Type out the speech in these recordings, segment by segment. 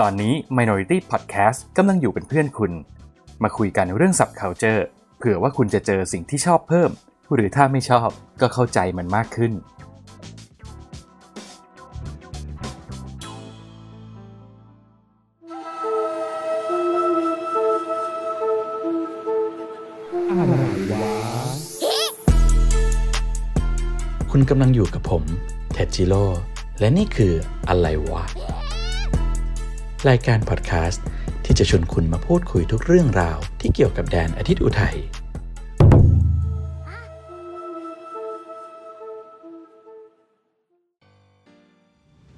ตอนนี้ Minority Podcast กำลังอยู่เป็นเพื่อนคุณ มาคุยกันเรื่อง subculture เผื่อว่าคุณจะเจอสิ่งที่ชอบเพิ่ม หรือถ้าไม่ชอบก็เข้าใจมันมากขึ้น คุณกำลังอยู่กับผม เท็ดจิโร่และนี่คืออะไรวะ รายการพอดแคสต์ที่จะชวนคุณมาพูดคุยทุกเรื่องราวที่เกี่ยวกับแดนอาทิตย์อุทัย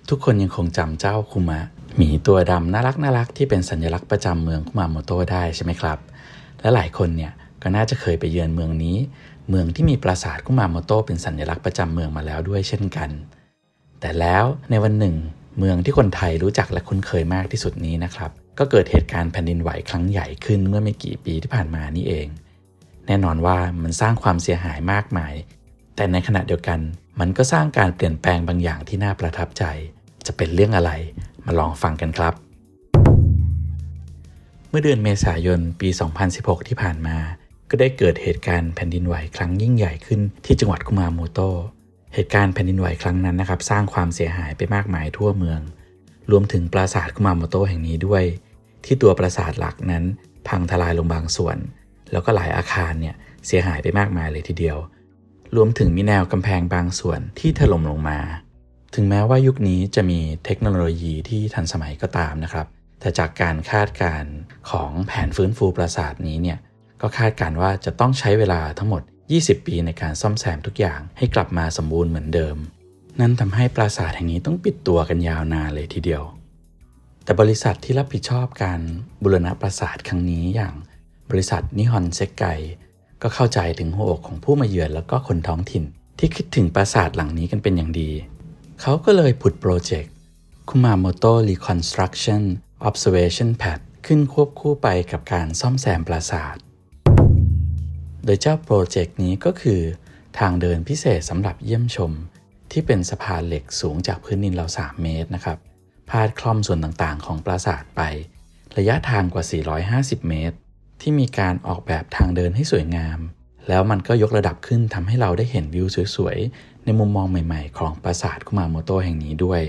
ทุกคนยังคงจำเจ้าคุมะหมีตัวดำน่ารักน่ารักที่เป็นสัญลักษณ์ประจำเมืองคุมาโมโตได้ใช่ไหมครับ และหลายคนเนี่ยก็น่าจะเคยไปเยือนเมืองนี้ เมืองที่มีปราสาทคุมาโมโตเป็นสัญลักษณ์ประจำเมืองมาแล้วด้วยเช่นกัน แต่แล้วในวันหนึ่ง เมืองที่คนไทยรู้จักและคุ้นเคยมากที่สุดนี้นะครับ ก็เกิดเหตุการณ์แผ่นดินไหวครั้งใหญ่ขึ้นเมื่อไม่กี่ปีที่ผ่านมานี่เอง แน่นอนว่ามันสร้างความเสียหายมากมาย แต่ในขณะเดียวกัน มันก็สร้างการเปลี่ยนแปลงบางอย่างที่น่าประทับใจ จะเป็นเรื่องอะไร มาลองฟังกันครับ เมื่อเดือนเมษายนปี 2016 ที่ผ่านมา ก็ได้เกิดเหตุการณ์แผ่นดินไหวครั้งยิ่งใหญ่ขึ้นที่จังหวัดคุมาโมโต เหตุการณ์แผ่นดินไหวครั้งนั้นนะครับ สร้างความเสียหายไปมากมายทั่วเมือง รวมถึงปราสาทคุมาโมโตะแห่งนี้ด้วย ที่ตัวปราสาทหลักนั้น พังทลายลงบางส่วน แล้วก็หลายอาคารเนี่ยเสียหายไปมากมายเลยทีเดียว รวมถึงมีแนวกำแพงบางส่วนที่ถล่มลงมา ถึงแม้ว่ายุคนี้จะมีเทคโนโลยีที่ทันสมัยก็ตามนะครับ แต่จากการคาดการณ์ของแผนฟื้นฟูปราสาทนี้เนี่ยก็คาดการณ์ว่าจะต้องใช้เวลาทั้งหมด 20 ปีในการซ่อมแซมทุกอย่างให้กลับมาสมบูรณ์เหมือนเดิม นั่นทำให้ปราสาทแห่งนี้ต้องปิดตัวกันยาวนานเลยทีเดียว แต่บริษัทที่รับผิดชอบการบูรณะปราสาทครั้งนี้อย่างบริษัทนิฮอนเซกไกก็เข้าใจถึงหัวอกของผู้มาเยือนแล้วก็คนท้องถิ่น ที่คิดถึงปราสาทหลังนี้กันเป็นอย่างดี เขาก็เลยผุดโปรเจกต์ Kumamoto Reconstruction Observation Pad ขึ้นควบคู่ไปกับการซ่อมแซมปราสาท โดยเจ้าโปรเจกต์นี้ก็คือ ทางเดินพิเศษสำหรับเยี่ยมชม ที่เป็นสะพานเหล็กสูงจากพื้นดินเรา3เมตรนะครับ พาดคล่อมส่วนต่างๆ ของปราสาทไป ระยะทางกว่า 450 เมตร ที่มีการออกแบบทางเดินให้สวยงาม แล้วมันก็ยกระดับขึ้นทำให้เราได้เห็นวิวสวยๆ ในมุมมองใหม่ๆ ของปราสาทคุมาโมโตแห่งนี้ด้วย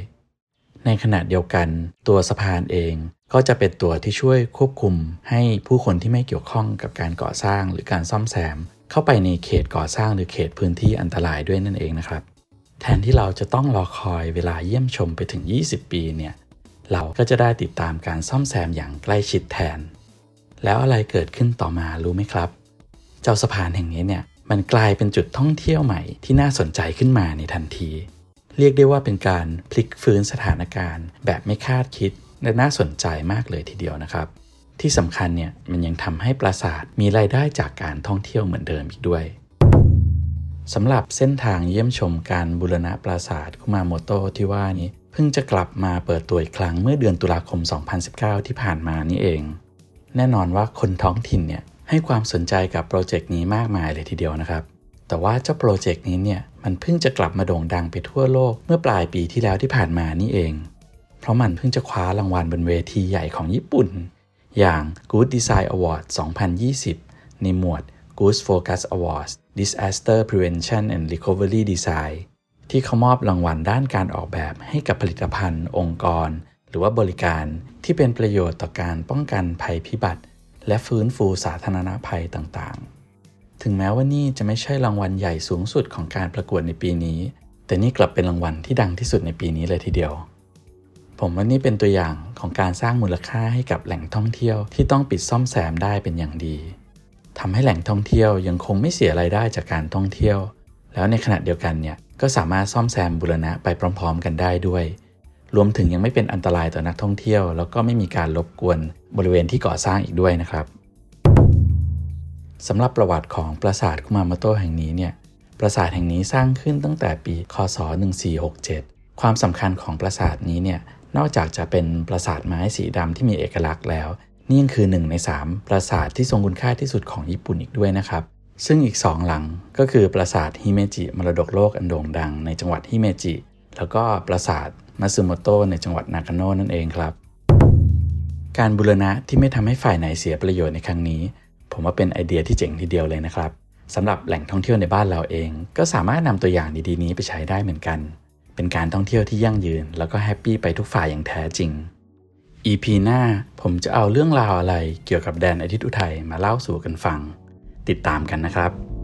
ในขณะเดียวกัน ตัวสะพานเอง ก็จะเป็นตัวที่ช่วยควบคุมให้ผู้คนที่ไม่เกี่ยวข้องกับการก่อสร้างหรือการซ่อมแซม เข้าไปในเขตก่อสร้างหรือเขตพื้นที่อันตรายด้วยนั่นเองนะครับ แทนที่เราจะต้องรอคอยเวลาเยี่ยมชมไปถึง 20 ปีเนี่ยเราก็จะได้ติดตามการซ่อมแซมอย่างใกล้ชิดแทน แล้วอะไรเกิดขึ้นต่อมารู้ไหมครับ เจ้าสะพานแห่งนี้เนี่ยมันกลายเป็นจุดท่องเที่ยวใหม่ที่น่าสนใจขึ้นมาในทันที เรียกได้ว่าเป็นการพลิกฟื้นสถานการณ์ แบบไม่คาดคิด และน่าสนใจมากเลยทีเดียวนะครับ ที่สำคัญเนี่ยมันยังทำให้ปราสาทมีรายได้จากการท่องเที่ยวเหมือนเดิมอีกด้วยสำหรับเส้นทางเยี่ยมชมการบูรณะปราสาทคุมาโมโตะที่ว่านี้เพิ่งจะกลับมาเปิดตัวอีกครั้งเมื่อเดือนตุลาคม 2019 ที่ผ่านมานี่เอง แน่นอนว่าคนท้องถิ่นเนี่ยให้ความสนใจกับโปรเจกต์นี้มากมายเลยทีเดียวนะครับ แต่ว่าเจ้าโปรเจกต์นี้เนี่ยมันเพิ่งจะกลับมาโด่งดังไปทั่วโลกเมื่อปลายปีที่แล้วที่ผ่านมานี่เอง เพราะมันเพิ่งจะคว้ารางวัลบนเวทีใหญ่ของญี่ปุ่น อย่าง Good Design Award 2020 ในหมวด Good Focus Awards Disaster Prevention and Recovery Design ที่เขามอบรางวัลด้านการออกแบบให้กับผลิตภัณฑ์ องค์กร หรือว่าบริการที่เป็นประโยชน์ต่อการป้องกันภัยพิบัติ และฟื้นฟูสาธารณภัยต่างๆ ถึงแม้ว่านี่จะไม่ใช่รางวัลใหญ่สูงสุดของการประกวดในปีนี้ แต่นี่กลับเป็นรางวัลที่ดังที่สุดในปีนี้เลยทีเดียว ผมว่านี่เป็นตัวอย่างของการสร้างมูลค่าให้กับแหล่งท่องเที่ยวที่ต้องปิดซ่อมแซมได้เป็นอย่างดีทำให้แหล่งท่องเที่ยวยังคงไม่เสียรายได้จากการท่องเที่ยว แล้วในขณะเดียวกันเนี่ยก็สามารถซ่อมแซมบูรณะไปพร้อม ๆ กันได้ด้วย รวมถึงยังไม่เป็นอันตรายต่อนักท่องเที่ยว แล้วก็ไม่มีการรบกวนบริเวณที่ก่อสร้างอีกด้วยนะครับสำหรับประวัติของปราสาทคุมาโมโตะแห่งนี้เนี่ยปราสาทแห่งนี้สร้างขึ้นตั้งแต่ปี คศ 1467 ความสำคัญของปราสาทนี้เนี่ย นอกจากจะเป็นปราสาทไม้สีดำที่มีเอกลักษณ์แล้ว นี่ยังคือหนึ่งใน 3 ปราสาทที่ทรงคุณค่าที่สุดของญี่ปุ่นอีกด้วยนะครับ ซึ่งอีก 2 หลังก็คือปราสาทฮิเมจิมรดกโลกอันโด่งดังในจังหวัดฮิเมจิ แล้วก็ปราสาทมัซึโมโตะในจังหวัดนากาโนะนั่นเองครับ การบูรณะที่ไม่ทำให้ฝ่ายไหนเสียประโยชน์ในครั้งนี้ ผมว่าเป็นไอเดียที่เจ๋งทีเดียวเลยนะครับสำหรับแหล่งท่องเที่ยวในบ้านเราเอง ก็สามารถนำตัวอย่างดีๆนี้ไปใช้ได้เหมือนกัน เป็นการท่องเที่ยวที่ยั่งยืน แล้วก็แฮปปี้ไปทุกฝ่ายอย่างแท้จริง EP หน้าผมจะเอาเรื่องราวอะไรเกี่ยวกับแดนอาทิตย์อุทัยมาเล่าสู่กันฟัง ติดตามกันนะครับ